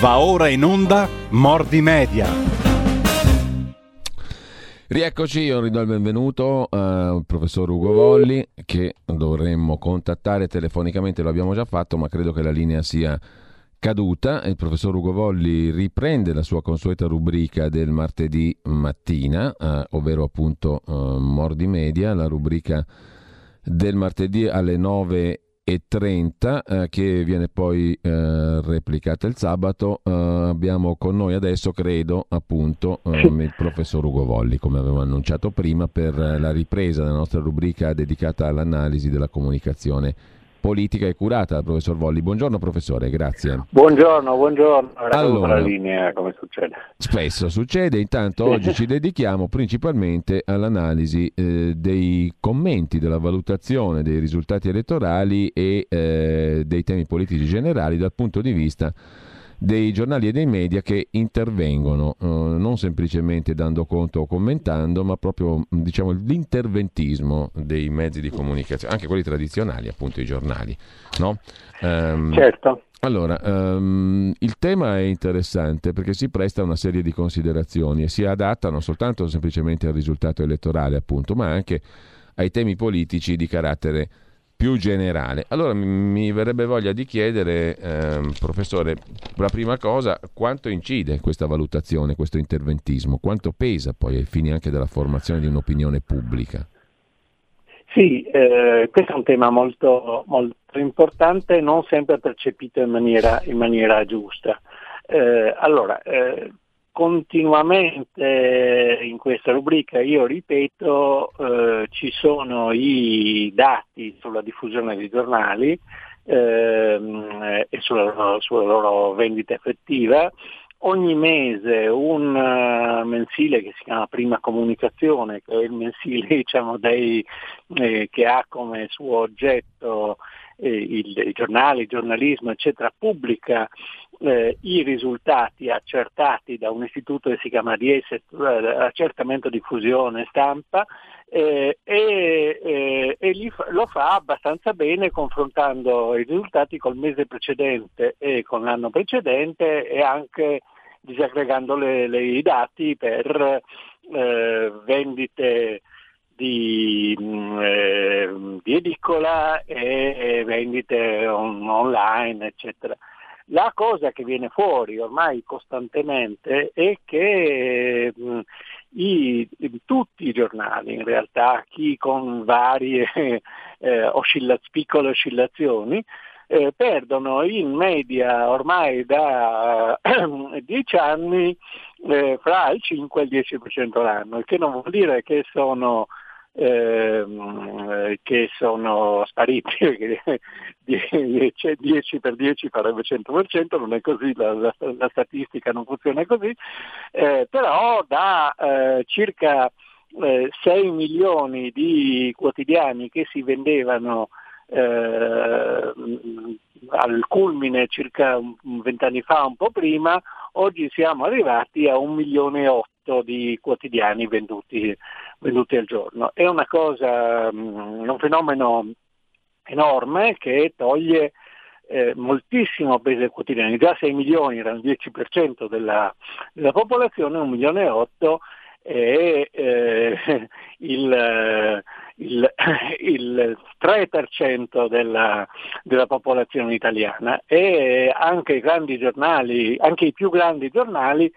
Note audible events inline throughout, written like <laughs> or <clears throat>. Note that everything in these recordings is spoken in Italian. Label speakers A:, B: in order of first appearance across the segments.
A: Va ora in onda Mordi Media.
B: Rieccoci, io ridò il benvenuto al professor Ugo Volli che dovremmo contattare telefonicamente, lo abbiamo già fatto, ma credo che la linea sia caduta. Il professor Ugo Volli riprende la sua consueta rubrica del martedì mattina, eh, ovvero appunto eh, Mordi Media, la rubrica del martedì alle 9 e 30 eh, che viene poi eh, replicata il sabato. Eh, abbiamo con noi adesso, credo, appunto, ehm, il professor Ugo Volli, come avevo annunciato prima, per la ripresa della nostra rubrica dedicata all'analisi della comunicazione politica e curata dal professor Volli. Buongiorno professore, grazie.
C: Buongiorno, buongiorno. Allora, la linea come succede?
B: Spesso succede, intanto oggi ci dedichiamo principalmente all'analisi eh, dei commenti, della valutazione dei risultati elettorali e eh, dei temi politici generali dal punto di vista dei giornali e dei media che intervengono, eh, non semplicemente dando conto o commentando, ma proprio diciamo, l'interventismo dei mezzi di comunicazione, anche quelli tradizionali, appunto i giornali. No?
C: Um, certo.
B: Allora, um, il tema è interessante perché si presta a una serie di considerazioni e si adatta non soltanto semplicemente al risultato elettorale, appunto, ma anche ai temi politici di carattere più generale. Allora mi, verrebbe voglia di chiedere, ehm, professore, la prima cosa, quanto incide questa valutazione, questo interventismo, quanto pesa poi ai fini anche della formazione di un'opinione pubblica?
C: Sì, eh, questo è un tema molto, molto importante, non sempre percepito in maniera, in maniera giusta. Eh, allora, eh, continuamente in questa rubrica, io ripeto, eh, ci sono i dati sulla diffusione dei giornali ehm, e sulla loro, sulla loro, vendita effettiva. Ogni mese un uh, mensile che si chiama Prima Comunicazione, che è il mensile <laughs> diciamo, dei, eh, che ha come suo oggetto eh, il, i giornali, il giornalismo, eccetera, pubblica eh, i risultati accertati da un istituto che si chiama DIES, eh, accertamento diffusione stampa, eh, e, eh, e li, lo fa abbastanza bene confrontando i risultati col mese precedente e con l'anno precedente e anche disaggregando le, le, i dati per eh, vendite di, mm, eh, di, edicola e vendite on, online, eccetera. La cosa che viene fuori ormai costantemente è che mh, mm, i, tutti i giornali, in realtà chi con varie <laughs> eh, oscilla- piccole oscillazioni, eh, perdono in media ormai da eh, <clears throat> dieci anni eh, fra il 5 e il 10% l'anno, il che non vuol dire che sono ehm, che sono spariti, <laughs> 10 per 10 farebbe 100%, non è così, la, la, la statistica non funziona così, eh, però da eh, circa eh, 6 milioni di quotidiani che si vendevano eh, al culmine circa vent'anni fa, un po' prima, oggi siamo arrivati a un milione e otto di quotidiani venduti, venduti al giorno. È cosa, mm, un fenomeno enorme che toglie eh, moltissimo peso ai quotidiani, già 6 milioni erano il 10% della, della popolazione, 1 milione e 8 è eh, il, il, <coughs> il, 3% della, della, popolazione italiana e anche i grandi giornali, anche i più grandi giornali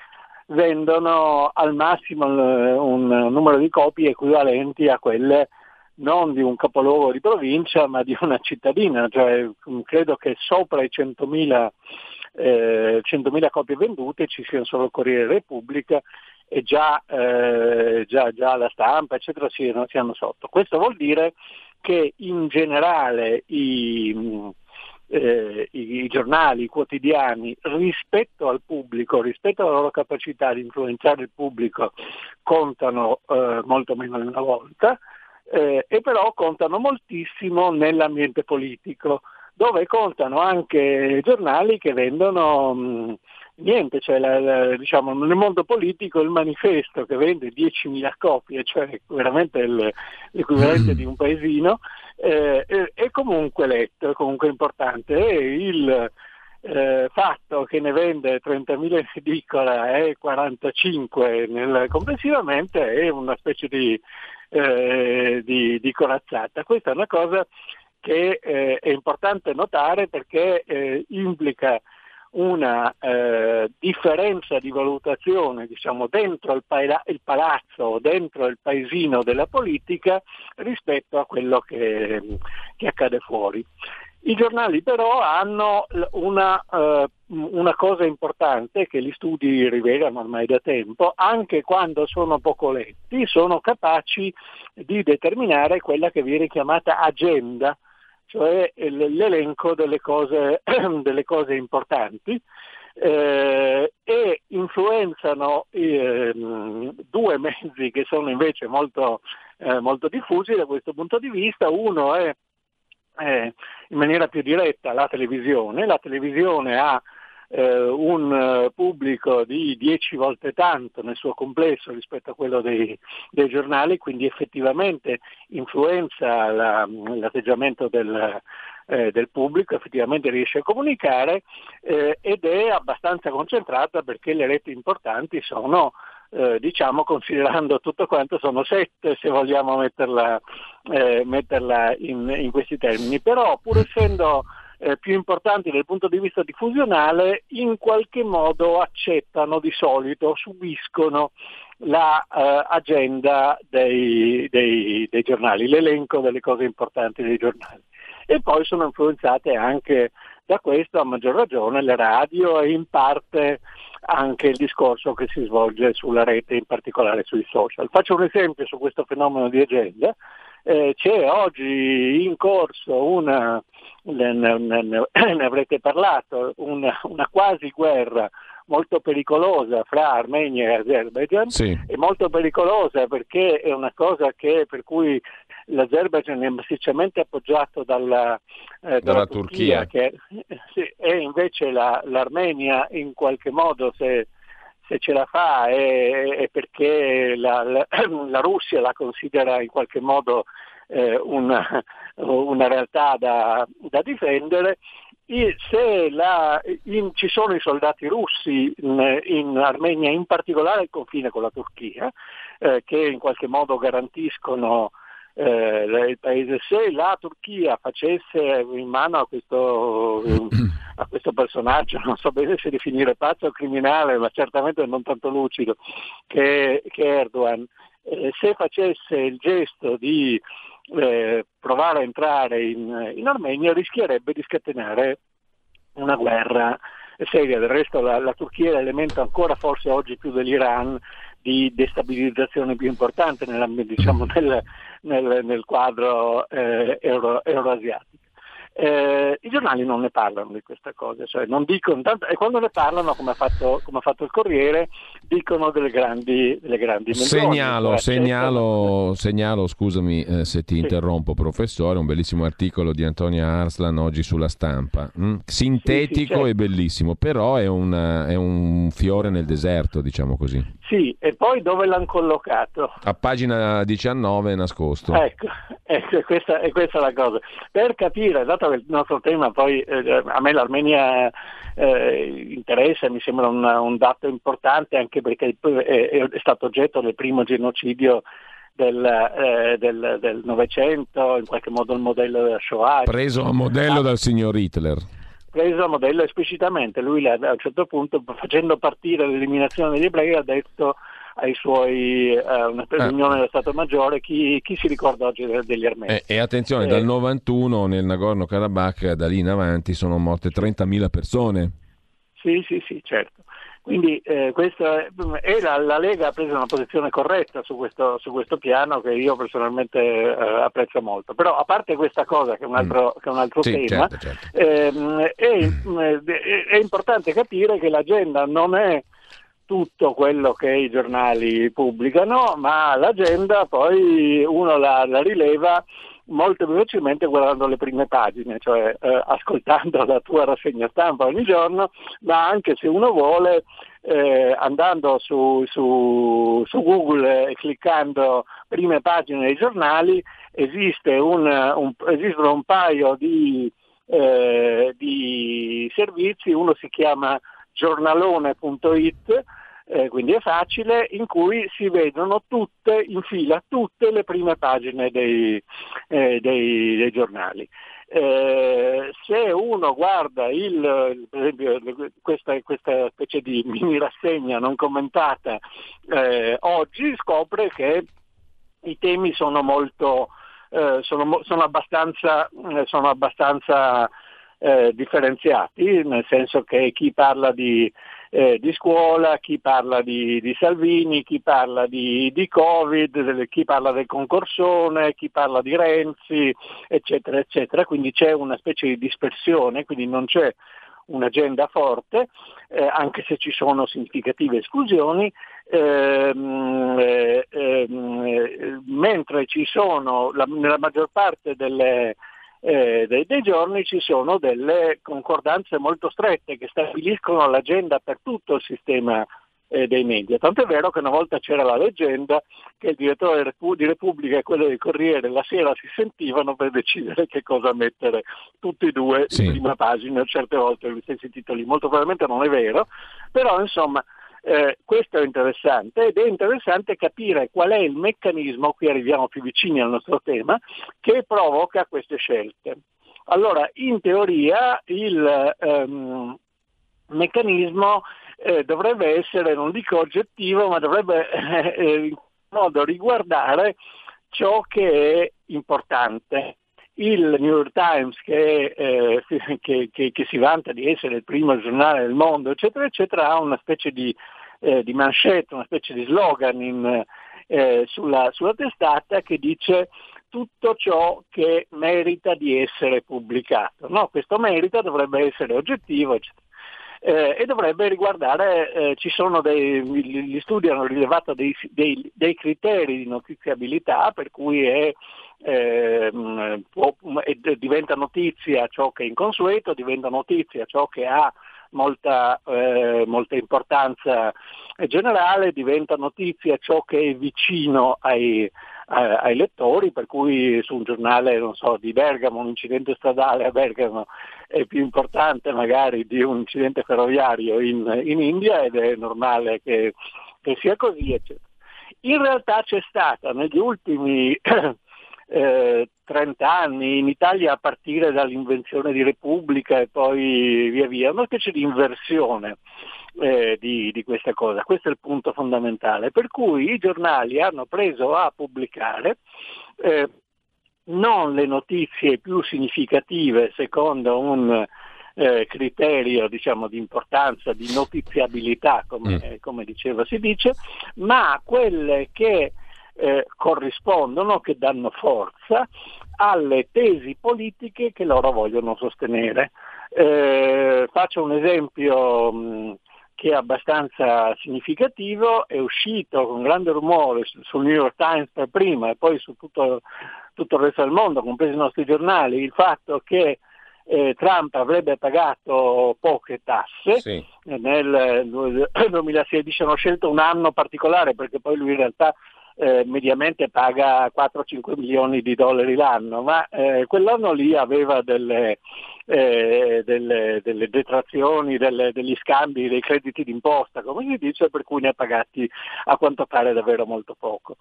C: vendono al massimo un numero di copie equivalenti a quelle non di un capoluogo di provincia ma di una cittadina, cioè, credo che sopra i 100.000, eh, 100.000 copie vendute ci siano solo Corriere Repubblica e già, eh, già, già la stampa eccetera siano, siano, sotto. Questo vuol dire che in generale i, eh, i, i, giornali, i quotidiani rispetto al pubblico, rispetto alla loro capacità di influenzare il pubblico contano eh, molto meno di una volta eh, e però contano moltissimo nell'ambiente politico, dove contano anche giornali che vendono mh, niente, cioè la, la, diciamo, nel mondo politico il manifesto che vende 10.000 copie, cioè veramente il, l'equivalente mm. di un paesino, eh, è, è, comunque letto, è comunque importante e il, eh, fatto che ne vende 30.000 in edicola e 45 nel, complessivamente è una specie di, eh, di, di, corazzata. Questa è una cosa che eh, è importante notare perché eh, implica una eh, differenza di valutazione diciamo, dentro il, pa- il palazzo dentro il paesino della politica rispetto a quello che, che accade fuori. I giornali però hanno una, uh, una, cosa importante che gli studi rivelano ormai da tempo, anche quando sono poco letti, sono capaci di determinare quella che viene chiamata agenda, cioè l'elenco delle cose, <clears throat> delle cose importanti. Eh, e influenzano eh, due mezzi che sono invece molto, eh, molto diffusi da questo punto di vista. Uno è eh, in maniera più diretta la televisione. La televisione ha eh, un eh, pubblico di 10 volte tanto nel suo complesso rispetto a quello dei, dei giornali, quindi effettivamente influenza la, l'atteggiamento del, eh, del, pubblico, effettivamente riesce a comunicare eh, ed è abbastanza concentrata perché le reti importanti sono eh, diciamo considerando tutto quanto sono sette se vogliamo metterla, eh, metterla in, in, questi termini, però pur essendo eh, più importanti dal punto di vista diffusionale in qualche modo accettano di solito, subiscono l'agenda la, eh, dei, dei, dei giornali, l'elenco delle cose importanti dei giornali. E poi sono influenzate anche da questo a maggior ragione le radio e in parte anche il discorso che si svolge sulla rete, in particolare sui social. Faccio un esempio su questo fenomeno di agenda. Eh, c'è oggi in corso una, ne, ne, ne, ne <clears throat> avrete parlato, una, una quasi guerra molto pericolosa fra Armenia e Azerbaijan, sì. è molto pericolosa perché è una cosa che, per cui l'Azerbaijan è massicciamente appoggiato dalla, eh, dalla, dalla Turchia, Turchia. Che, sì, e invece la, l'Armenia in qualche modo se, se ce la fa è, è perché la, la, <clears throat> la, Russia la considera in qualche modo eh, una, <laughs> una, realtà da, da difendere se la, in, ci sono i soldati russi in, in, Armenia, in particolare il confine con la Turchia, eh, che in qualche modo garantiscono eh, il paese, se la Turchia facesse in mano a questo, <clears throat> a questo, personaggio, non so bene se definire pazzo o criminale, ma certamente non tanto lucido, che, che Erdogan, eh, se facesse il gesto di eh, provare a entrare in, in, Armenia rischierebbe di scatenare una guerra seria. Del resto la, la Turchia è l'elemento ancora forse oggi più dell'Iran di destabilizzazione più importante nella, diciamo, nel, nel, nel, quadro eh, euro, euroasiatico. Eh, I giornali non ne parlano di queste cose, cioè non dicono, tanto, e quando ne parlano, come ha fatto, come ha fatto il Corriere, dicono delle grandi, delle grandi
B: Segnalo, cioè, segnalo, segnalo, scusami eh, se ti sì. interrompo professore, un bellissimo articolo di Antonia Arslan oggi sulla stampa, mm? sintetico sì, sì, certo. e bellissimo, però è, una, è un fiore nel deserto, diciamo così.
C: Sì, e poi dove l'hanno collocato?
B: A pagina 19 nascosto.
C: Ecco, <laughs> ecco questa, è questa la cosa. Per capire, dato che il nostro tema poi eh, a me l'Armenia eh, interessa, mi sembra un, un, dato importante anche perché è, è, stato oggetto del primo genocidio del, eh, del, Novecento, in qualche modo il modello della Shoah.
B: Preso a modello dal signor Hitler
C: preso a modello esplicitamente, lui a un certo punto facendo partire l'eliminazione degli ebrei ha detto ai suoi eh, una riunione ah. dello Stato Maggiore chi, chi, si ricorda oggi degli armeni.
B: E, e attenzione, eh, dal 91 nel Nagorno-Karabakh da lì in avanti sono morte 30.000 persone.
C: Sì, sì, sì, certo. Quindi eh, questa, e la, la, Lega ha preso una posizione corretta su questo, su questo piano che io personalmente eh, apprezzo molto. Però a parte questa cosa che è un altro, mm. che è un altro sì, tema, certo, certo. Ehm, è, è, importante capire che l'agenda non è tutto quello che i giornali pubblicano, ma l'agenda poi uno la, la rileva molto velocemente guardando le prime pagine, cioè eh, ascoltando la tua rassegna stampa ogni giorno, ma anche se uno vuole eh, andando su, su, su, Google e cliccando prime pagine dei giornali esiste un, un, esistono un paio di eh, di servizi, uno si chiama giornalone.it, eh, quindi è facile, in cui si vedono tutte in fila, tutte le prime pagine dei, eh, dei, dei giornali. Eh, se uno guarda il, questa, questa, specie di mini rassegna non commentata eh, oggi, scopre che i temi sono molto, eh, sono, sono, abbastanza, eh, sono abbastanza eh, differenziati, nel senso che chi parla di eh, di scuola, chi parla di, di Salvini, chi parla di, di, Covid, chi parla del concorsone, chi parla di Renzi, eccetera, eccetera. Quindi c'è una specie di dispersione, quindi non c'è un'agenda forte, eh, anche se ci sono significative esclusioni, ehm, eh, ehm, mentre ci sono la, nella maggior parte delle, eh, dei, dei, giorni ci sono delle concordanze molto strette che stabiliscono l'agenda per tutto il sistema eh, dei media. Tanto è vero che una volta c'era la leggenda che il direttore di Repubblica e quello del Corriere la sera si sentivano per decidere che cosa mettere tutti e due sì. in prima pagina, certe volte gli stessi titoli. Molto probabilmente non è vero, però insomma eh, questo è interessante ed è interessante capire qual è il meccanismo, qui arriviamo più vicini al nostro tema, che provoca queste scelte. Allora, in teoria il ehm, meccanismo eh, dovrebbe essere, non dico oggettivo, ma dovrebbe eh, in modo riguardare ciò che è importante. Il New York Times, che, eh, che, che, che, si vanta di essere il primo giornale del mondo, eccetera, eccetera, ha una specie di, eh, di manchette, una specie di slogan in, eh, sulla, sulla testata che dice tutto ciò che merita di essere pubblicato. No, questo merita dovrebbe essere oggettivo, eccetera eh, e dovrebbe riguardare, eh, ci sono dei, gli studi hanno rilevato dei, dei, dei criteri di notiziabilità per cui è, eh, può, diventa notizia ciò che è inconsueto, diventa notizia ciò che ha molta, eh, molta importanza generale, diventa notizia ciò che è vicino ai, ai lettori, per cui su un giornale so, di Bergamo un incidente stradale a Bergamo è più importante magari di un incidente ferroviario in, in India ed è normale che, che, sia così. Eccetera. In realtà c'è stata negli ultimi <clears throat> eh, 30 anni in Italia a partire dall'invenzione di Repubblica e poi via via, una specie di inversione eh, di, di, questa cosa. Questo è il punto fondamentale. Per cui i giornali hanno preso a pubblicare eh, non le notizie più significative secondo un eh, criterio diciamo, di importanza, di notiziabilità, come, mm. come, diceva si dice, ma quelle che eh, corrispondono, che danno forza alle tesi politiche che loro vogliono sostenere. Eh, faccio un esempio mh, che è abbastanza significativo, è uscito con grande rumore sul New York Times per prima e poi su tutto, tutto il resto del mondo, compresi i nostri giornali, il fatto che eh, Trump avrebbe pagato poche tasse. Sì. Nel 2016 hanno scelto un anno particolare perché poi lui in realtà eh, mediamente paga 4-5 milioni di dollari l'anno, ma eh, quell'anno lì aveva delle, eh, delle, delle detrazioni, delle, degli scambi, dei crediti d'imposta, come si dice, per cui ne ha pagati a quanto pare davvero molto poco.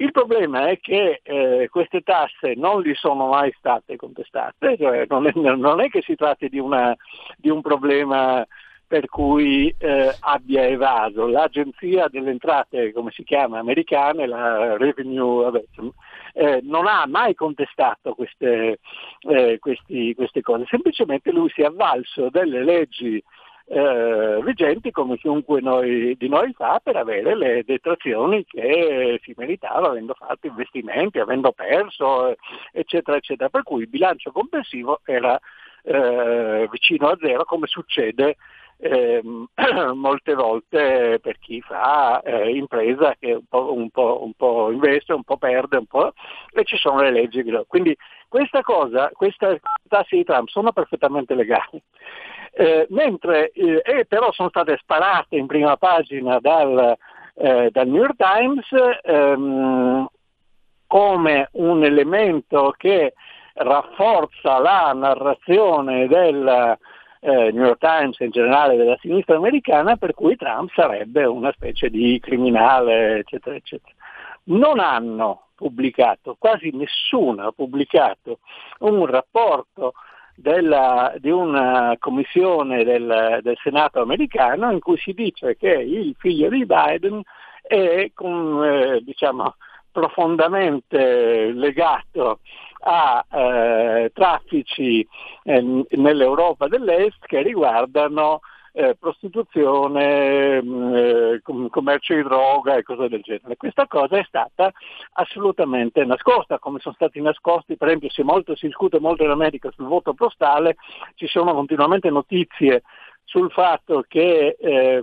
C: Il problema è che eh, queste tasse non gli sono mai state contestate, cioè non, è, non, è, che si tratti di, una, di un problema per cui eh, abbia evaso. L'agenzia delle entrate, come si chiama, americane, la Revenue, vabbè, eh, non ha mai contestato queste, eh, questi, queste, cose, semplicemente lui si è avvalso delle leggi eh, vigenti come chiunque noi, di noi fa per avere le detrazioni che si meritava avendo fatto investimenti, avendo perso, eccetera, eccetera. Per cui il bilancio complessivo era eh, vicino a zero come succede eh, <clears throat> molte volte per chi fa eh, impresa che un po', un, po', un po', investe, un po' perde, un po', e ci sono le leggi. Quindi questa cosa, queste tassi di Trump sono perfettamente legali. Eh, mentre eh, però sono state sparate in prima pagina dal, eh, dal New York Times ehm, come un elemento che rafforza la narrazione del eh, New York Times in generale della sinistra americana per cui Trump sarebbe una specie di criminale, eccetera, eccetera. Non hanno pubblicato, quasi nessuno ha pubblicato un rapporto della, di una commissione del, del, Senato americano in cui si dice che il figlio di Biden è con, eh, diciamo, profondamente legato a eh, traffici eh, nell'Europa dell'Est che riguardano eh, prostituzione, mh, eh, commercio di droga e cose del genere. Questa cosa è stata assolutamente nascosta, come sono stati nascosti, per esempio si, molto, si discute molto in America sul voto postale, ci sono continuamente notizie sul fatto che eh,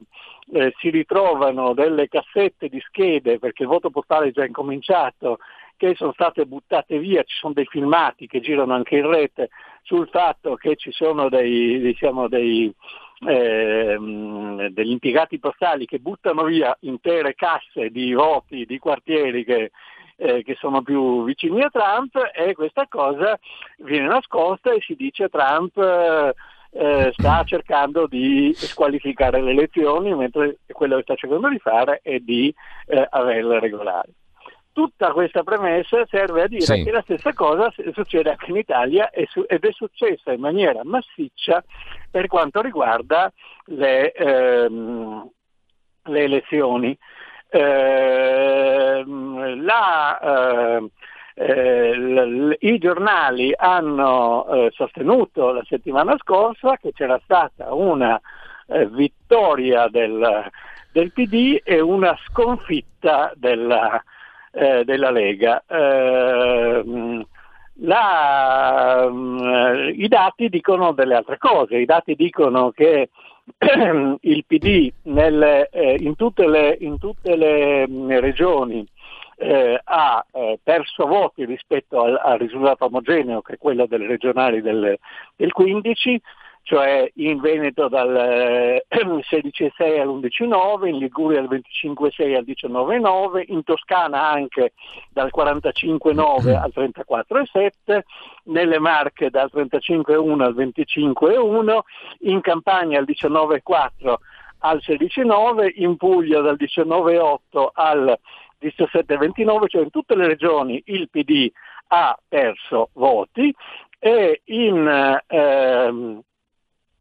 C: eh, si ritrovano delle cassette di schede, perché il voto postale è già incominciato, che sono state buttate via, ci sono dei filmati che girano anche in rete sul fatto che ci sono dei, diciamo, dei, eh, degli impiegati postali che buttano via intere casse di voti di quartieri che, eh, che sono più vicini a Trump e questa cosa viene nascosta e si dice Trump eh, sta <clears throat> cercando di squalificare le elezioni mentre quello che sta cercando di fare è di eh, averle regolari tutta questa premessa serve a dire sì. che la stessa cosa succede anche in Italia ed è successa in maniera massiccia per quanto riguarda le, ehm, le elezioni. Eh, la, eh, eh, l- I giornali hanno eh, sostenuto la settimana scorsa che c'era stata una eh, vittoria del, del PD e una sconfitta della, eh, della Lega. Eh, la, mm, I dati dicono delle altre cose, i dati dicono che <clears throat> il PD nelle, eh, in, tutte le, in, tutte le, mm, regioni eh, ha eh, perso voti rispetto al, al, risultato omogeneo che è quello delle regionali del, del 15, cioè in Veneto dal 16,6 eh, <clears throat> all'11,9, in Liguria dal 25,6 al 19,9, in Toscana anche dal 45,9 al 34,7, nelle Marche dal 35,1 al 25,1, in Campania dal 19,4 al 16,9, in Puglia dal 19,8 al 17,29, cioè in tutte le regioni il PD ha perso voti e in ehm,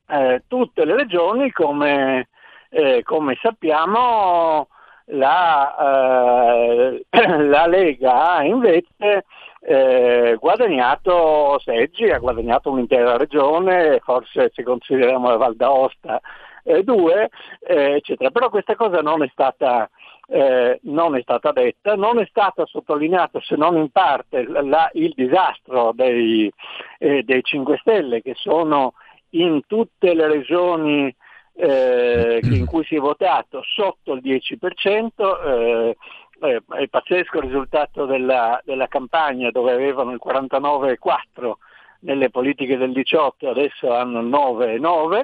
C: eh, tutte le regioni, come, eh, come sappiamo, la, eh, <clears throat> la, Lega ha invece eh, guadagnato seggi, ha guadagnato un'intera regione, forse se consideriamo la Val d'Aosta eh, due, eccetera. Però questa cosa non è stata eh, non è stata detta, non è stata sottolineata se non in parte la, il disastro dei, eh, dei 5 Stelle che sono in tutte le regioni eh, in cui si è votato sotto il 10%, eh, eh, è pazzesco il risultato della, della campagna dove avevano il 49,4 nelle politiche del 18 adesso hanno il 9,9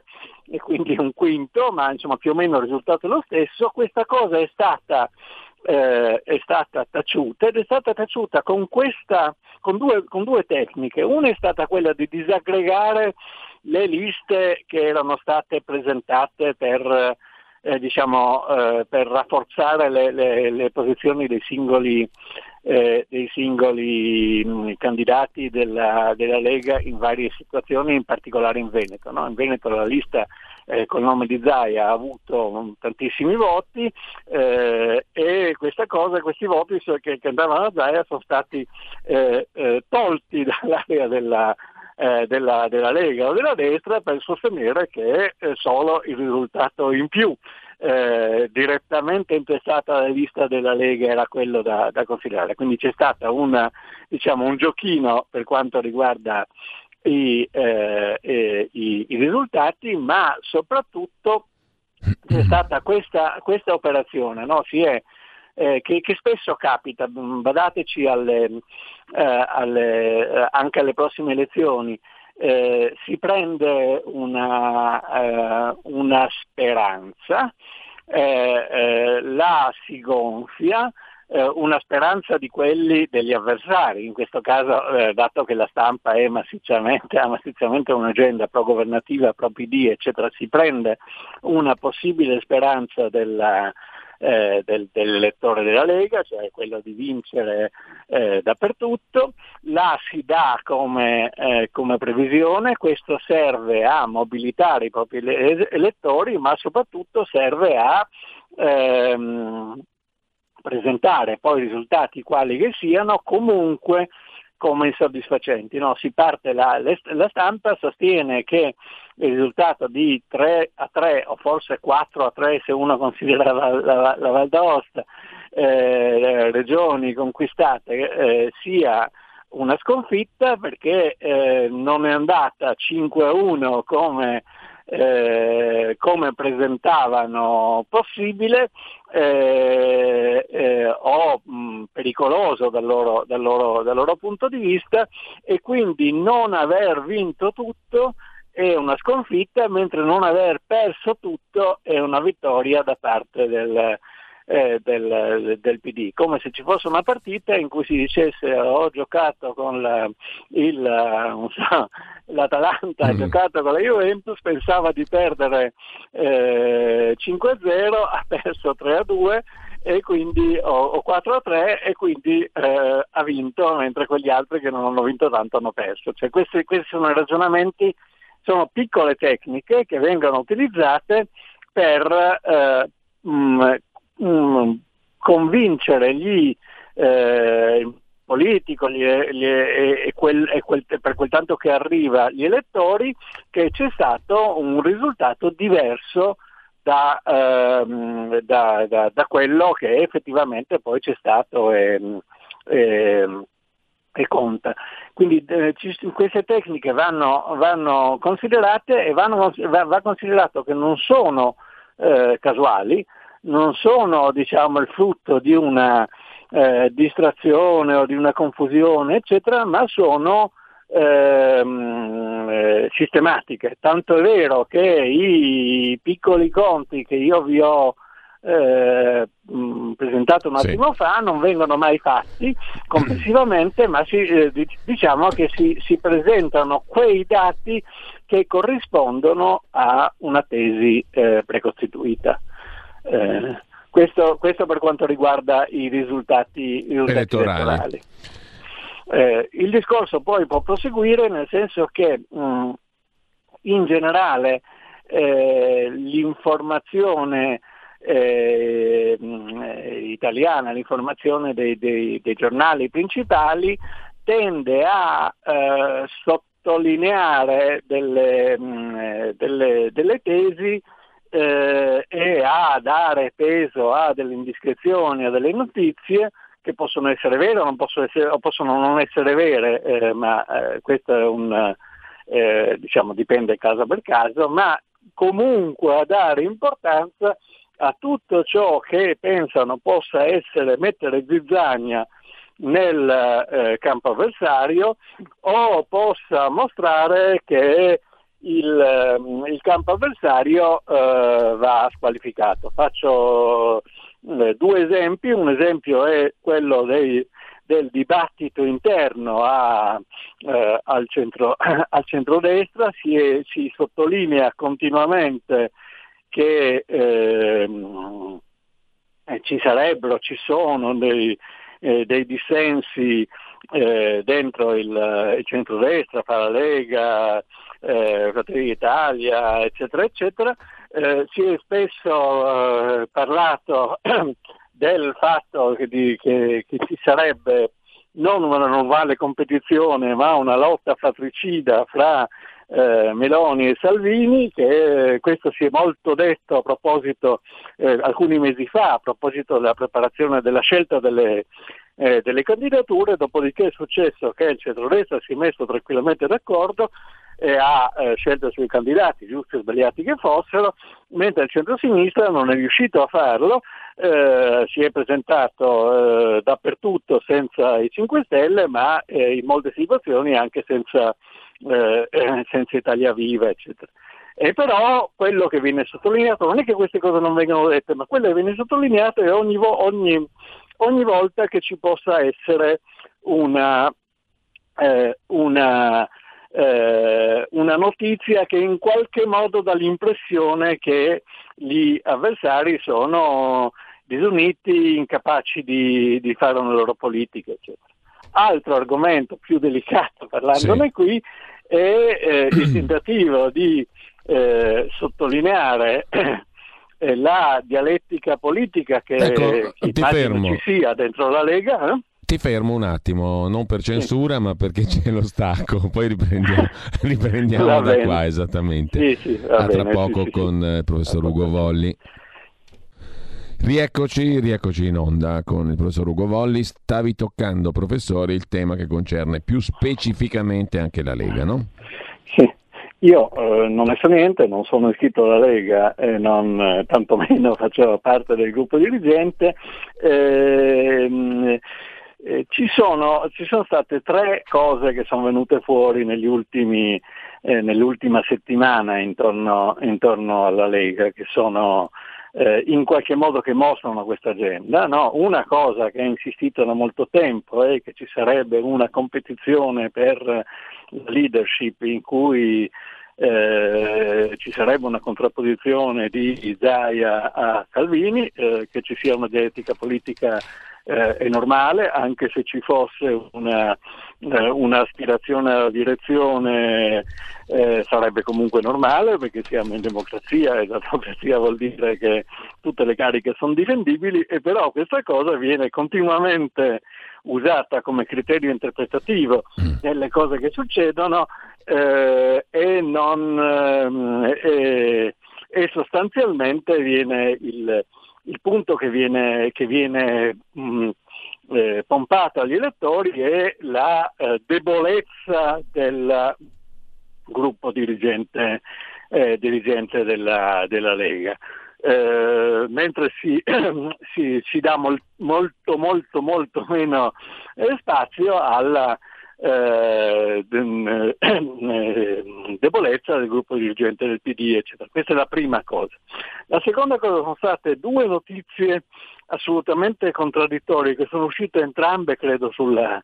C: e quindi un quinto, ma insomma più o meno il risultato è lo stesso. Questa cosa è stata, eh, è stata taciuta ed è stata taciuta con, questa, con, due, con due tecniche. Una è stata quella di disaggregare le liste che erano state presentate per, eh, diciamo, eh, per rafforzare le, le, le, posizioni dei singoli, eh, dei singoli mh, mm, candidati della, della, Lega in varie situazioni, in particolare in Veneto. No? In Veneto la lista eh, col nome di Zaia ha avuto um, tantissimi voti eh, e questa cosa, questi voti che, che andavano a Zaia sono stati eh tolti <laughs> dall'area della, eh, della, della, Lega o della destra per sostenere che è solo il risultato in più eh, direttamente intestato alla lista della Lega era quello da, da considerare. Quindi c'è stato diciamo, un giochino per quanto riguarda i, eh, eh, i, i risultati, ma soprattutto c'è <clears throat> stata questa, questa operazione, no? è, eh, che, che, spesso capita, badateci alle, eh, alle, eh, anche alle prossime elezioni, eh, si prende una, eh, una speranza, eh, la si gonfia, una speranza di quelli degli avversari, in questo caso eh, dato che la stampa è massicciamente, ha massicciamente un'agenda pro-governativa, pro-PD, eccetera, si prende una possibile speranza della, eh, del, dell'elettore della Lega, cioè quello di vincere eh, dappertutto, la si dà come, eh, come, previsione, questo serve a mobilitare i propri elettori, ma soprattutto serve a ehm, presentare poi i risultati quali che siano. Comunque come insoddisfacenti. No, si parte la, la, stampa sostiene che il risultato di 3 a 3 o forse 4 a 3 se uno considera la, la, la Val d'Aosta, eh, regioni conquistate, eh, sia una sconfitta perché eh, non è andata 5 a 1 come eh, come presentavano possibile eh, eh, o mh, pericoloso dal loro, dal, loro, dal loro punto di vista e quindi non aver vinto tutto è una sconfitta, mentre non aver perso tutto è una vittoria da parte del, eh, del, del, PD, come se ci fosse una partita in cui si dicesse ho giocato con la, il, so, <laughs> l'Atalanta, mm. ha giocato con la Juventus, pensava di perdere eh, 5-0, <laughs> ha perso 3-2 e quindi, o, o 4-3 e quindi eh, ha vinto, mentre quegli altri che non hanno vinto tanto hanno perso. Cioè, questi, questi sono i ragionamenti, sono piccole tecniche che vengono utilizzate per eh, mh, mm, mm, convincere gli eh, politico gli, gli, e, quel, e quel, per quel tanto che arriva gli elettori che c'è stato un risultato diverso da, ehm, da, da, da quello che effettivamente poi c'è stato e, e, e conta. Quindi eh, ci, queste tecniche vanno, vanno considerate e vanno, va, va, considerato che non sono eh, casuali, non sono diciamo, il frutto di una eh, distrazione o di una confusione, eccetera, ma sono ehm, eh, sistematiche. Tanto è vero che i piccoli conti che io vi ho eh, presentato un attimo sì. fa non vengono mai fatti complessivamente, ma si, eh, diciamo che si, si, presentano quei dati che corrispondono a una tesi eh, precostituita. Eh, questo, questo, per quanto riguarda i risultati, i risultati elettorali. elettorali. Eh, il discorso poi può proseguire nel senso che mh, in generale eh, l'informazione eh, italiana, l'informazione dei, dei, dei, giornali principali tende a eh, sottolineare delle, mh, delle, delle tesi eh, e a dare peso a delle indiscrezioni, a delle notizie che possono essere vere o, non possono, essere, o possono non essere vere, eh, ma eh, questo è un, eh, diciamo, dipende caso per caso, ma comunque a dare importanza a tutto ciò che pensano possa essere mettere zizzagna nel eh, campo avversario o possa mostrare che il, ehm, il campo avversario eh, va squalificato. Faccio eh, due esempi, un esempio è quello dei, del dibattito interno a, eh, al, centro, <coughs> al centrodestra, si, è, si, sottolinea continuamente che ehm, eh, ci sarebbero, ci sono dei, eh, dei dissensi eh, dentro il, il centrodestra, fra la Lega, eh, Fratelli d'Italia, eccetera, eccetera, eh, si è spesso eh, parlato <clears throat> del fatto che, di, che, che, ci sarebbe non una normale competizione ma una lotta fratricida fra eh, Meloni e Salvini, che eh, questo si è molto detto a proposito, eh, alcuni mesi fa, a proposito della preparazione della scelta delle, eh, delle candidature, dopodiché è successo che il centrodestra si è messo tranquillamente d'accordo e ha eh, scelto sui candidati, giusti o sbagliati che fossero, mentre il centro-sinistra non è riuscito a farlo, eh, si è presentato eh, dappertutto senza i 5 Stelle, ma eh, in molte situazioni anche senza, eh, eh, senza Italia Viva, eccetera. E però quello che viene sottolineato non è che queste cose non vengano dette, ma quello che viene sottolineato è ogni, ogni ogni volta che ci possa essere una, una, eh, una notizia che in qualche modo dà l'impressione che gli avversari sono disuniti, incapaci di, di fare una loro politica, eccetera. Altro argomento più delicato, parlandone sì. qui, è eh, il tentativo di eh, sottolineare eh, la dialettica politica che
B: ecco,
C: ci sia dentro la Lega. Eh?
B: Ti fermo un attimo, non per censura, sì. ma perché c'è lo stacco, poi riprendiamo, <laughs> riprendiamo da bene. qua esattamente.
C: Sì, sì,
B: A tra poco con il professor Ugo Volli. Rieccoci, rieccoci in onda con il professor Ugo Volli. Stavi toccando, professore, il tema che concerne più specificamente anche la Lega, no?
C: Sì. Io eh, non ne so niente, non sono iscritto alla Lega e non, eh, tantomeno <laughs> facevo parte del gruppo dirigente. Ehm, eh, ci, sono, ci, sono, state tre cose che sono venute fuori ultimi, eh, nell'ultima settimana intorno, intorno, alla Lega, che sono eh, in qualche modo che mostrano questa agenda. No? Una cosa che ha insistito da molto tempo è che ci sarebbe una competizione per leadership in cui eh, ci sarebbe una contrapposizione di Zaia a Salvini, eh, che ci sia una dialettica politica eh, è normale, anche se ci fosse una, eh, un'aspirazione alla direzione eh, sarebbe comunque normale perché siamo in democrazia e la democrazia vuol dire che tutte le cariche sono difendibili e però questa cosa viene continuamente usata come criterio interpretativo mm. nelle cose che succedono eh, e, non, eh, e sostanzialmente viene il, il punto che viene, che viene mh, mm, eh, pompato agli elettori è la eh, debolezza del gruppo dirigente, eh, dirigente della, della, Lega. Eh, mentre si, <clears throat> si, si dà mol, molto molto molto meno eh, spazio alla eh, <clears throat> debolezza del gruppo dirigente del PD, eccetera. Questa è la prima cosa. La seconda cosa sono state due notizie assolutamente contraddittorie che sono uscite entrambe, credo, sulla,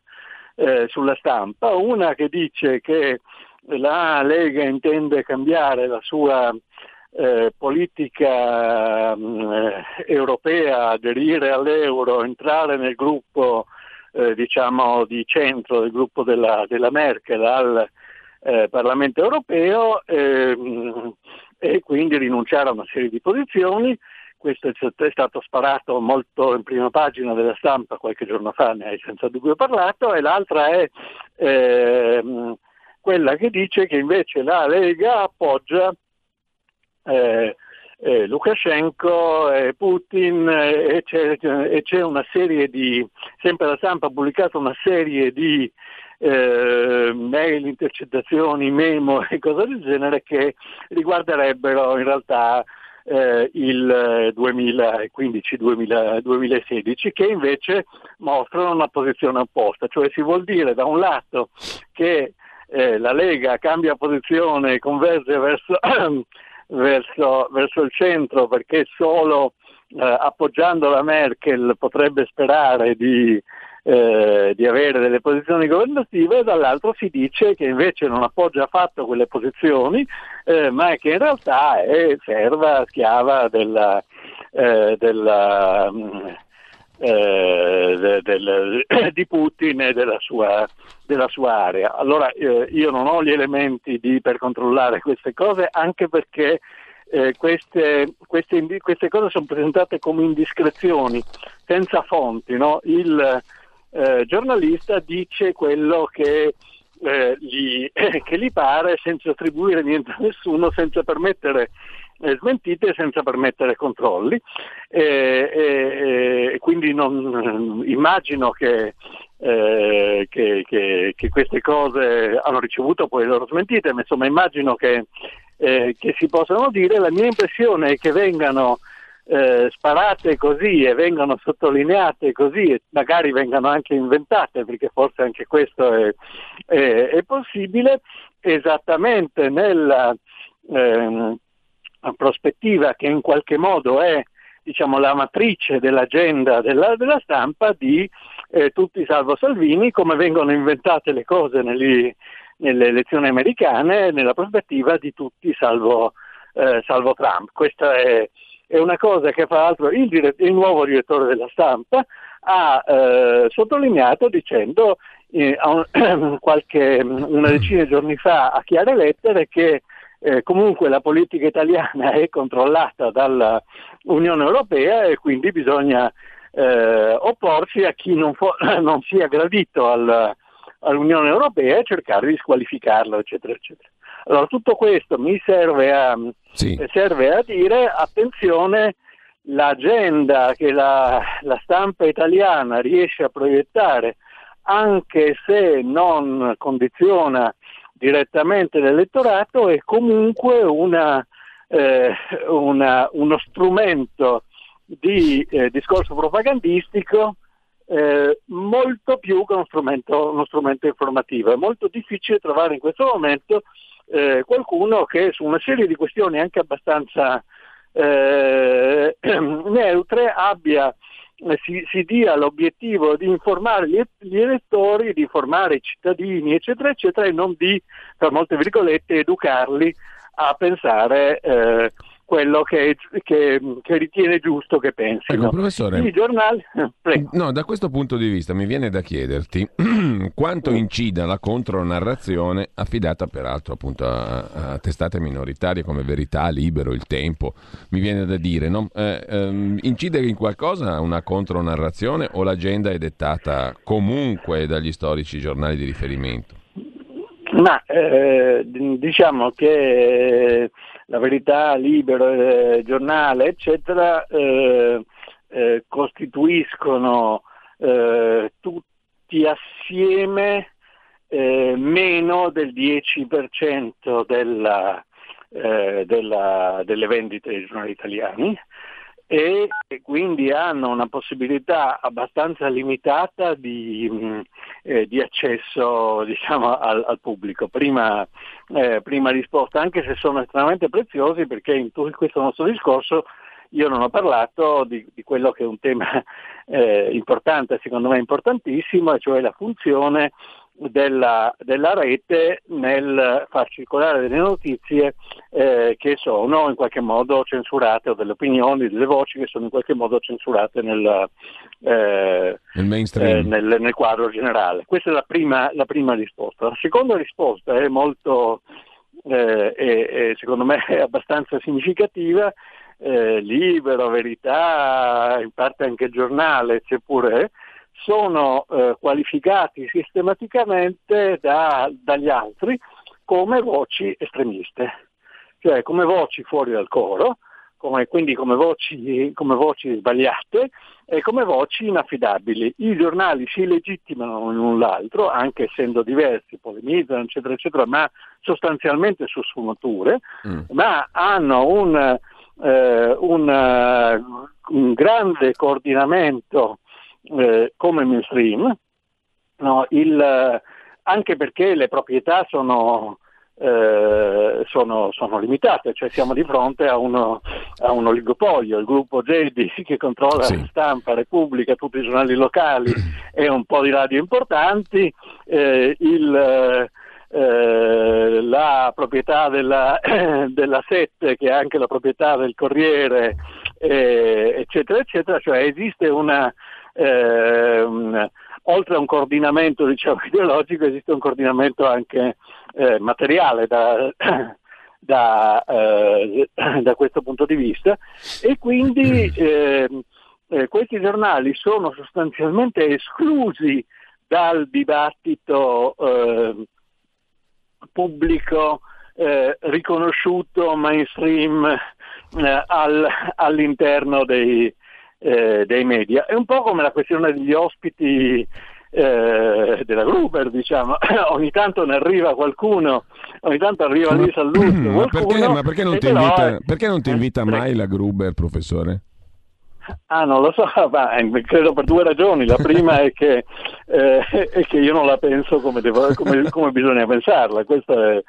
C: eh, sulla stampa. Una che dice che la Lega intende cambiare la sua eh, politica eh, europea, aderire all'euro, entrare nel gruppo eh, diciamo di centro del gruppo della, della Merkel al eh, Parlamento europeo ehm, e quindi rinunciare a una serie di posizioni. Questo è stato sparato molto in prima pagina della stampa qualche giorno fa, ne hai senza dubbio parlato, e l'altra è ehm, quella che dice che invece la Lega appoggia eh, eh, Lukashenko, eh, Putin e c'è, e, c'è, una serie di, sempre la stampa ha pubblicato una serie di eh, mail, intercettazioni, memo <laughs> e cose del genere che riguarderebbero in realtà eh, il 2015-2016 che invece mostrano una posizione opposta, cioè si vuol dire da un lato che eh, la Lega cambia posizione e converge verso <clears throat> verso, verso il centro perché solo eh, appoggiando la Merkel potrebbe sperare di, eh, di, avere delle posizioni governative e dall'altro si dice che invece non appoggia affatto quelle posizioni eh, ma che in realtà è serva, schiava della, eh, della mm, eh, del, <coughs> di Putin e della sua, della sua area. Allora eh, io non ho gli elementi di, per controllare queste cose anche perché eh, queste, queste, queste, cose sono presentate come indiscrezioni, senza fonti. No? Il eh, giornalista dice quello che, eh, gli, <coughs> che gli pare senza attribuire niente a nessuno, senza permettere smentite senza permettere controlli e, e, e quindi non, immagino che, eh, che, che, che, queste cose hanno ricevuto poi le loro smentite, ma insomma immagino che, eh, si possano dire. La mia impressione è che vengano eh, sparate così e vengano sottolineate così e magari vengano anche inventate, perché forse anche questo è, è, è possibile, esattamente nella... Prospettiva che in qualche modo è diciamo, la matrice dell'agenda della, della stampa di eh, tutti salvo Salvini, come vengono inventate le cose negli, nelle elezioni americane nella prospettiva di tutti salvo, eh, salvo Trump. Questa è, è, una cosa che fra l'altro il, dire- il nuovo direttore della stampa ha eh, sottolineato dicendo eh, un, <clears throat> qualche, una decina di giorni fa a chiare lettere che eh, comunque la politica italiana <laughs> è controllata dall'Unione Europea e quindi bisogna eh, opporsi a chi non, fo- <laughs> non sia gradito al, all'Unione Europea e cercare di squalificarlo, eccetera, eccetera. Allora tutto questo mi serve a, sì. serve a dire attenzione l'agenda che la, la, stampa italiana riesce a proiettare, anche se non condiziona direttamente l'elettorato, è comunque una, eh, una, uno strumento di eh, discorso propagandistico eh, molto più che uno strumento, uno strumento, informativo. È molto difficile trovare in questo momento eh, qualcuno che su una serie di questioni anche abbastanza eh, <clears throat> neutre abbia, si, si, dia l'obiettivo di informare gli, gli, elettori, di informare i cittadini, eccetera, eccetera, e non di, tra molte virgolette, educarli a pensare eh, quello che, che, che, ritiene giusto che pensi.
B: Ecco, professore,
C: I giornali...
B: No, da questo punto di vista mi viene da chiederti <clears throat> quanto incida la contronarrazione affidata peraltro appunto a, a, testate minoritarie come Verità, Libero, Il Tempo, mi viene da dire, no? eh, ehm, incide in qualcosa una contronarrazione o l'agenda è dettata comunque dagli storici giornali di riferimento?
C: Ma eh, diciamo che la verità, libero, eh, giornale, eccetera, eh, eh, costituiscono eh, tutti assieme eh, meno del 10% della, eh, della, delle vendite dei giornali italiani e quindi hanno una possibilità abbastanza limitata di, eh, di accesso <laughs> diciamo, al, al, pubblico. Prima, eh, prima, risposta, anche se sono estremamente preziosi perché in tutto questo nostro discorso io non ho parlato di, di quello che è un tema <laughs> eh, importante, secondo me importantissimo, cioè la funzione della, della, rete nel far circolare delle notizie eh, che sono in qualche modo censurate o delle opinioni, delle voci che sono in qualche modo censurate nel,
B: eh,
C: eh, nel, nel quadro generale. Questa è la prima, la prima, risposta. La seconda risposta è molto, eh, è, è, secondo me, abbastanza significativa. Eh, libero, verità, in parte anche giornale, c'è pure sono eh, qualificati sistematicamente da, dagli altri come voci estremiste, cioè come voci fuori dal coro, come, quindi come voci, come voci, sbagliate e come voci inaffidabili. I giornali si legittimano l'un l'altro, anche essendo diversi, polemizzano, eccetera, eccetera, ma sostanzialmente su sfumature, mm. ma hanno un, eh, un, uh, un grande coordinamento eh, come mainstream, no, il, anche perché le proprietà sono, eh, sono, sono, limitate, cioè siamo di fronte a, uno, a un oligopolio, il gruppo JD <laughs> che controlla sì. la stampa, Repubblica, tutti i giornali locali e un po' di radio importanti, eh, il, eh, la proprietà della, <clears throat> della Sette che è anche la proprietà del Corriere, eh, eccetera, eccetera, cioè esiste una, eh, oltre a un coordinamento diciamo, <laughs> ideologico esiste un coordinamento anche eh, materiale da, <clears throat> da, eh, <clears throat> da, questo punto di vista. E quindi ehm, eh, questi giornali sono sostanzialmente esclusi dal dibattito ehm, pubblico eh, riconosciuto mainstream eh, al, all'interno dei, eh, dei media. È un po' come la questione degli ospiti eh, della Gruber, diciamo. <coughs> ogni tanto ne arriva qualcuno, ogni tanto arriva lì saluto. <coughs>
B: Ma perché, ma perché non, ti invita, è... perché non ti invita mai la Gruber, professore?
C: Ah, non lo so, <laughs> ma eh, credo per due ragioni. La prima è che, eh, è che io non la penso come, devo, come, come bisogna pensarla. Questo è,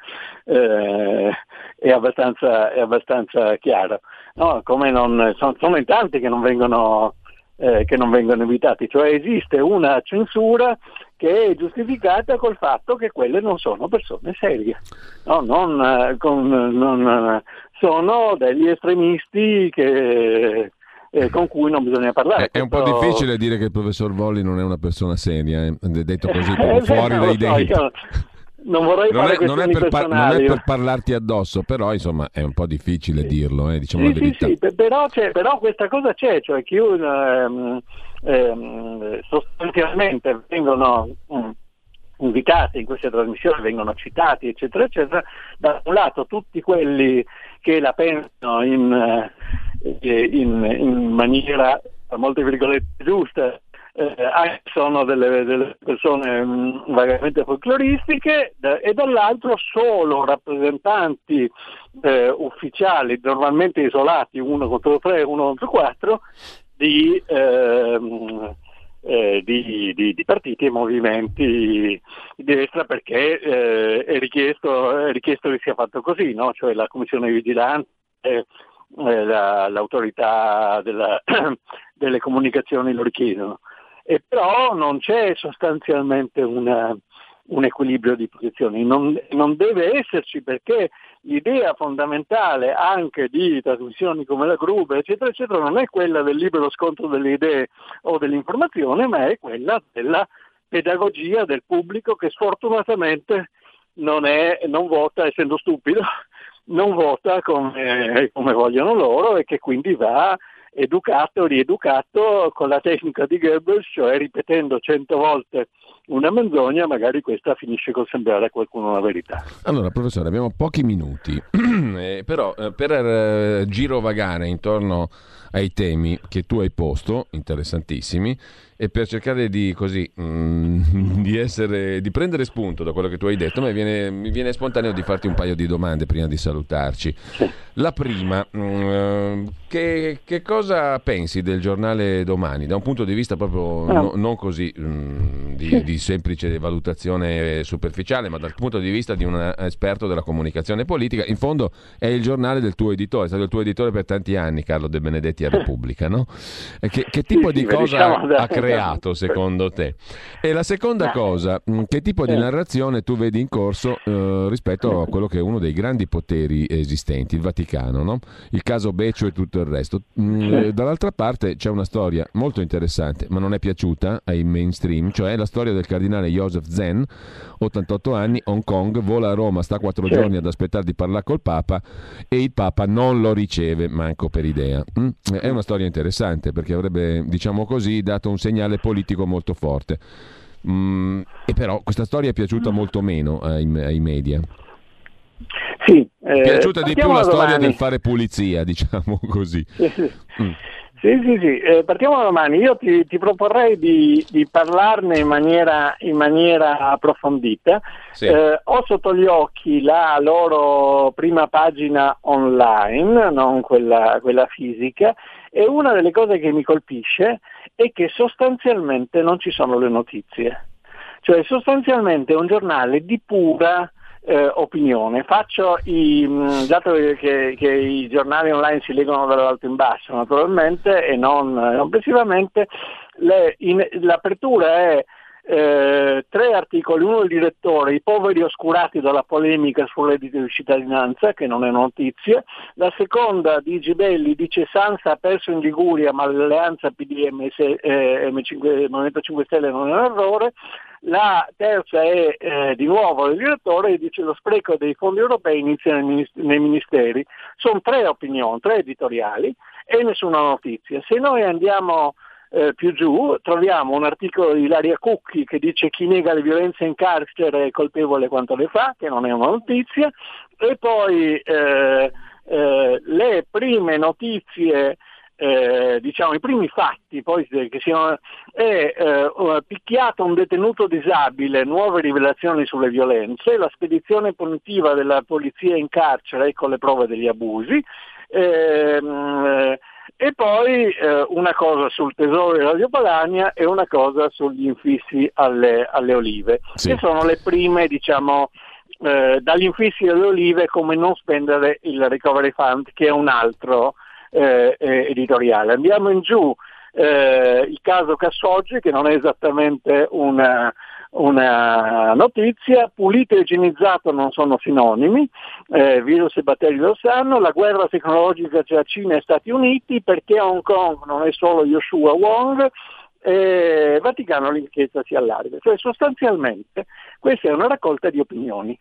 C: eh, è abbastanza, è abbastanza chiaro. No, come non, sono, sono in tanti che non vengono eh, che non vengono invitati, cioè esiste una censura che è giustificata col fatto che quelle non sono persone serie, no, non, eh, con, non, sono degli estremisti che, eh, con cui non bisogna parlare.
B: È, è un po' difficile dire che il professor Volli non è una persona seria, eh? detto così, <laughs> eh, fuori dai denti. So,
C: non vorrei
B: non
C: fare
B: è, non, è
C: par-
B: non è, per parlarti addosso, però insomma è un po' difficile sì. dirlo, eh, diciamo
C: sì,
B: la verità.
C: Sì, sì, però, però, questa cosa c'è, cioè che ehm, ehm, sostanzialmente vengono um, invitati in queste trasmissioni, vengono citati, eccetera, eccetera, da un lato tutti quelli che la pensano in, eh, in, in maniera, a molte virgolette, giusta, eh, sono delle, delle persone mh, mm, vagamente folcloristiche da, e dall'altro solo rappresentanti eh, ufficiali, normalmente isolati, uno contro tre, uno contro quattro, di, ehm, eh, di, di, di, partiti e movimenti di destra perché eh, è richiesto, è, richiesto, che sia fatto così, no? cioè la commissione di vigilanza eh, la, l'autorità della, <clears throat> delle comunicazioni lo richiedono e però non c'è sostanzialmente una, un equilibrio di posizioni, non, non, deve esserci perché l'idea fondamentale anche di trasmissioni come la Grube, eccetera, eccetera, non è quella del libero scontro delle idee o dell'informazione, ma è quella della pedagogia del pubblico che sfortunatamente non, è, non vota, essendo stupido, <laughs> non vota come, come vogliono loro e che quindi va educato, rieducato con la tecnica di Goebbels, cioè ripetendo cento volte una menzogna, magari questa finisce col sembrare a qualcuno la verità.
B: Allora, professore, abbiamo pochi minuti, <clears throat> eh, però eh, per eh, girovagare intorno ai temi che tu hai posto, interessantissimi, e per cercare di, così, mm, <laughs> di, essere, di, prendere spunto da quello che tu hai detto, mi viene, mi viene, spontaneo di farti un paio di domande prima di salutarci. La prima, mm, che, che, cosa pensi del giornale domani, da un punto di vista proprio ah. no, non così mm, di, di, semplice valutazione superficiale, ma dal punto di vista di un esperto della comunicazione politica? In fondo è il giornale del tuo editore, è stato il tuo editore per tanti anni, Carlo De Benedetti a <laughs> Repubblica, no? Che, che tipo di cosa diciamo, ha creato? Creato secondo te? E la seconda cosa, mm, che tipo di narrazione tu vedi in corso eh, rispetto a quello che è uno dei grandi poteri esistenti, il Vaticano, no? il caso Beccio e tutto il resto? Mm, dall'altra parte c'è una storia molto interessante, ma non è piaciuta ai mainstream, cioè la storia del cardinale Joseph Zen, 88 anni, Hong Kong, vola a Roma, sta quattro giorni ad aspettare di parlare col Papa e il Papa non lo riceve, manco per idea. Mm? È una storia interessante perché avrebbe, diciamo così, dato un segnale segnale politico molto forte. Mm, e però questa storia è piaciuta molto meno ai, ai media.
C: Sì,
B: eh, è piaciuta di più la storia del fare pulizia, <laughs> diciamo così.
C: Sì, sì. Mm. Sì, sì, sì. Eh, partiamo da domani. Io ti, ti proporrei di, di, parlarne in maniera, in maniera approfondita. Sì. Eh, ho sotto gli occhi la loro prima pagina online, non quella, quella fisica, e una delle cose che mi colpisce è che sostanzialmente non ci sono le notizie. Cioè sostanzialmente è un giornale di pura eh, opinione. Faccio i, mm, dato che, che, i giornali online si leggono dall'alto in basso naturalmente e non complessivamente, l'apertura è eh, tre articoli, uno del direttore, i poveri oscurati dalla polemica sul di cittadinanza, che non è notizia, la seconda di Gibelli dice Sansa ha perso in Liguria ma l'alleanza PDM eh, M5, Movimento 5 Stelle non è un errore, la terza è eh, di nuovo il direttore e dice lo spreco dei fondi europei inizia nei ministeri. Sono tre opinioni, tre editoriali e nessuna notizia. Se noi andiamo eh, più giù troviamo un articolo di Ilaria Cucchi che dice chi nega le violenze in carcere è colpevole quanto le fa, che non è una notizia, e poi eh, eh, le prime notizie eh, diciamo, i primi fatti poi che siano, è eh, picchiato un detenuto disabile, nuove rivelazioni sulle violenze, la spedizione punitiva della polizia in carcere con le prove degli abusi, ehm, e poi eh, una cosa sul tesoro di Radio Padania e una cosa sugli infissi alle, alle olive, sì. che sono le prime, diciamo, eh, dagli infissi delle olive come non spendere il recovery fund che è un altro eh, eh editoriale. Andiamo in giù, eh, il caso Cassoggi che non è esattamente una, una notizia, pulito e igienizzato non sono sinonimi, eh, virus e batteri lo sanno, la guerra tecnologica tra Cina e Stati Uniti perché Hong Kong non è solo Yoshua Wong, eh, Vaticano l'inchiesta si allarga. Cioè sostanzialmente questa è una raccolta di opinioni.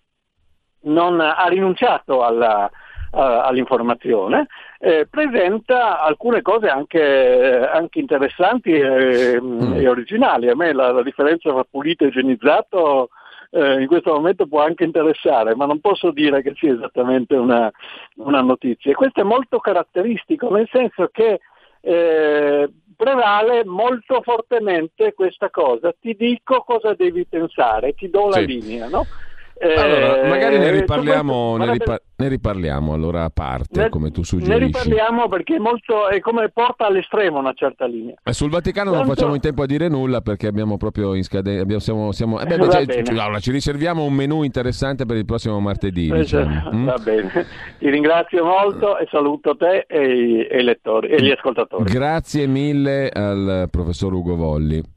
C: Non ha rinunciato alla, all'informazione, eh, presenta alcune cose anche, anche interessanti e, mm. e, originali. A me la, la differenza tra pulito e igienizzato eh, in questo momento può anche interessare, ma non posso dire che sia esattamente una, una notizia. Questo è molto caratteristico, nel senso che eh, prevale molto fortemente questa cosa. Ti dico cosa devi pensare, ti do la sì. linea, no?
B: Allora, eh, magari ne riparliamo, ne, ripar- ne riparliamo allora a parte, ne, come tu suggerisci.
C: Ne riparliamo perché è, molto, è come porta all'estremo una certa linea.
B: E sul Vaticano Tanto... non facciamo in tempo a dire nulla perché abbiamo proprio in scadenza. Siamo, siamo... Eh beh, beh, cioè, allora, ci riserviamo un menù interessante per il prossimo martedì. Eh, diciamo.
C: mm? Va bene, ti ringrazio molto e saluto te e i, e lettori e gli ascoltatori.
B: Grazie mille al professor Ugo Volli.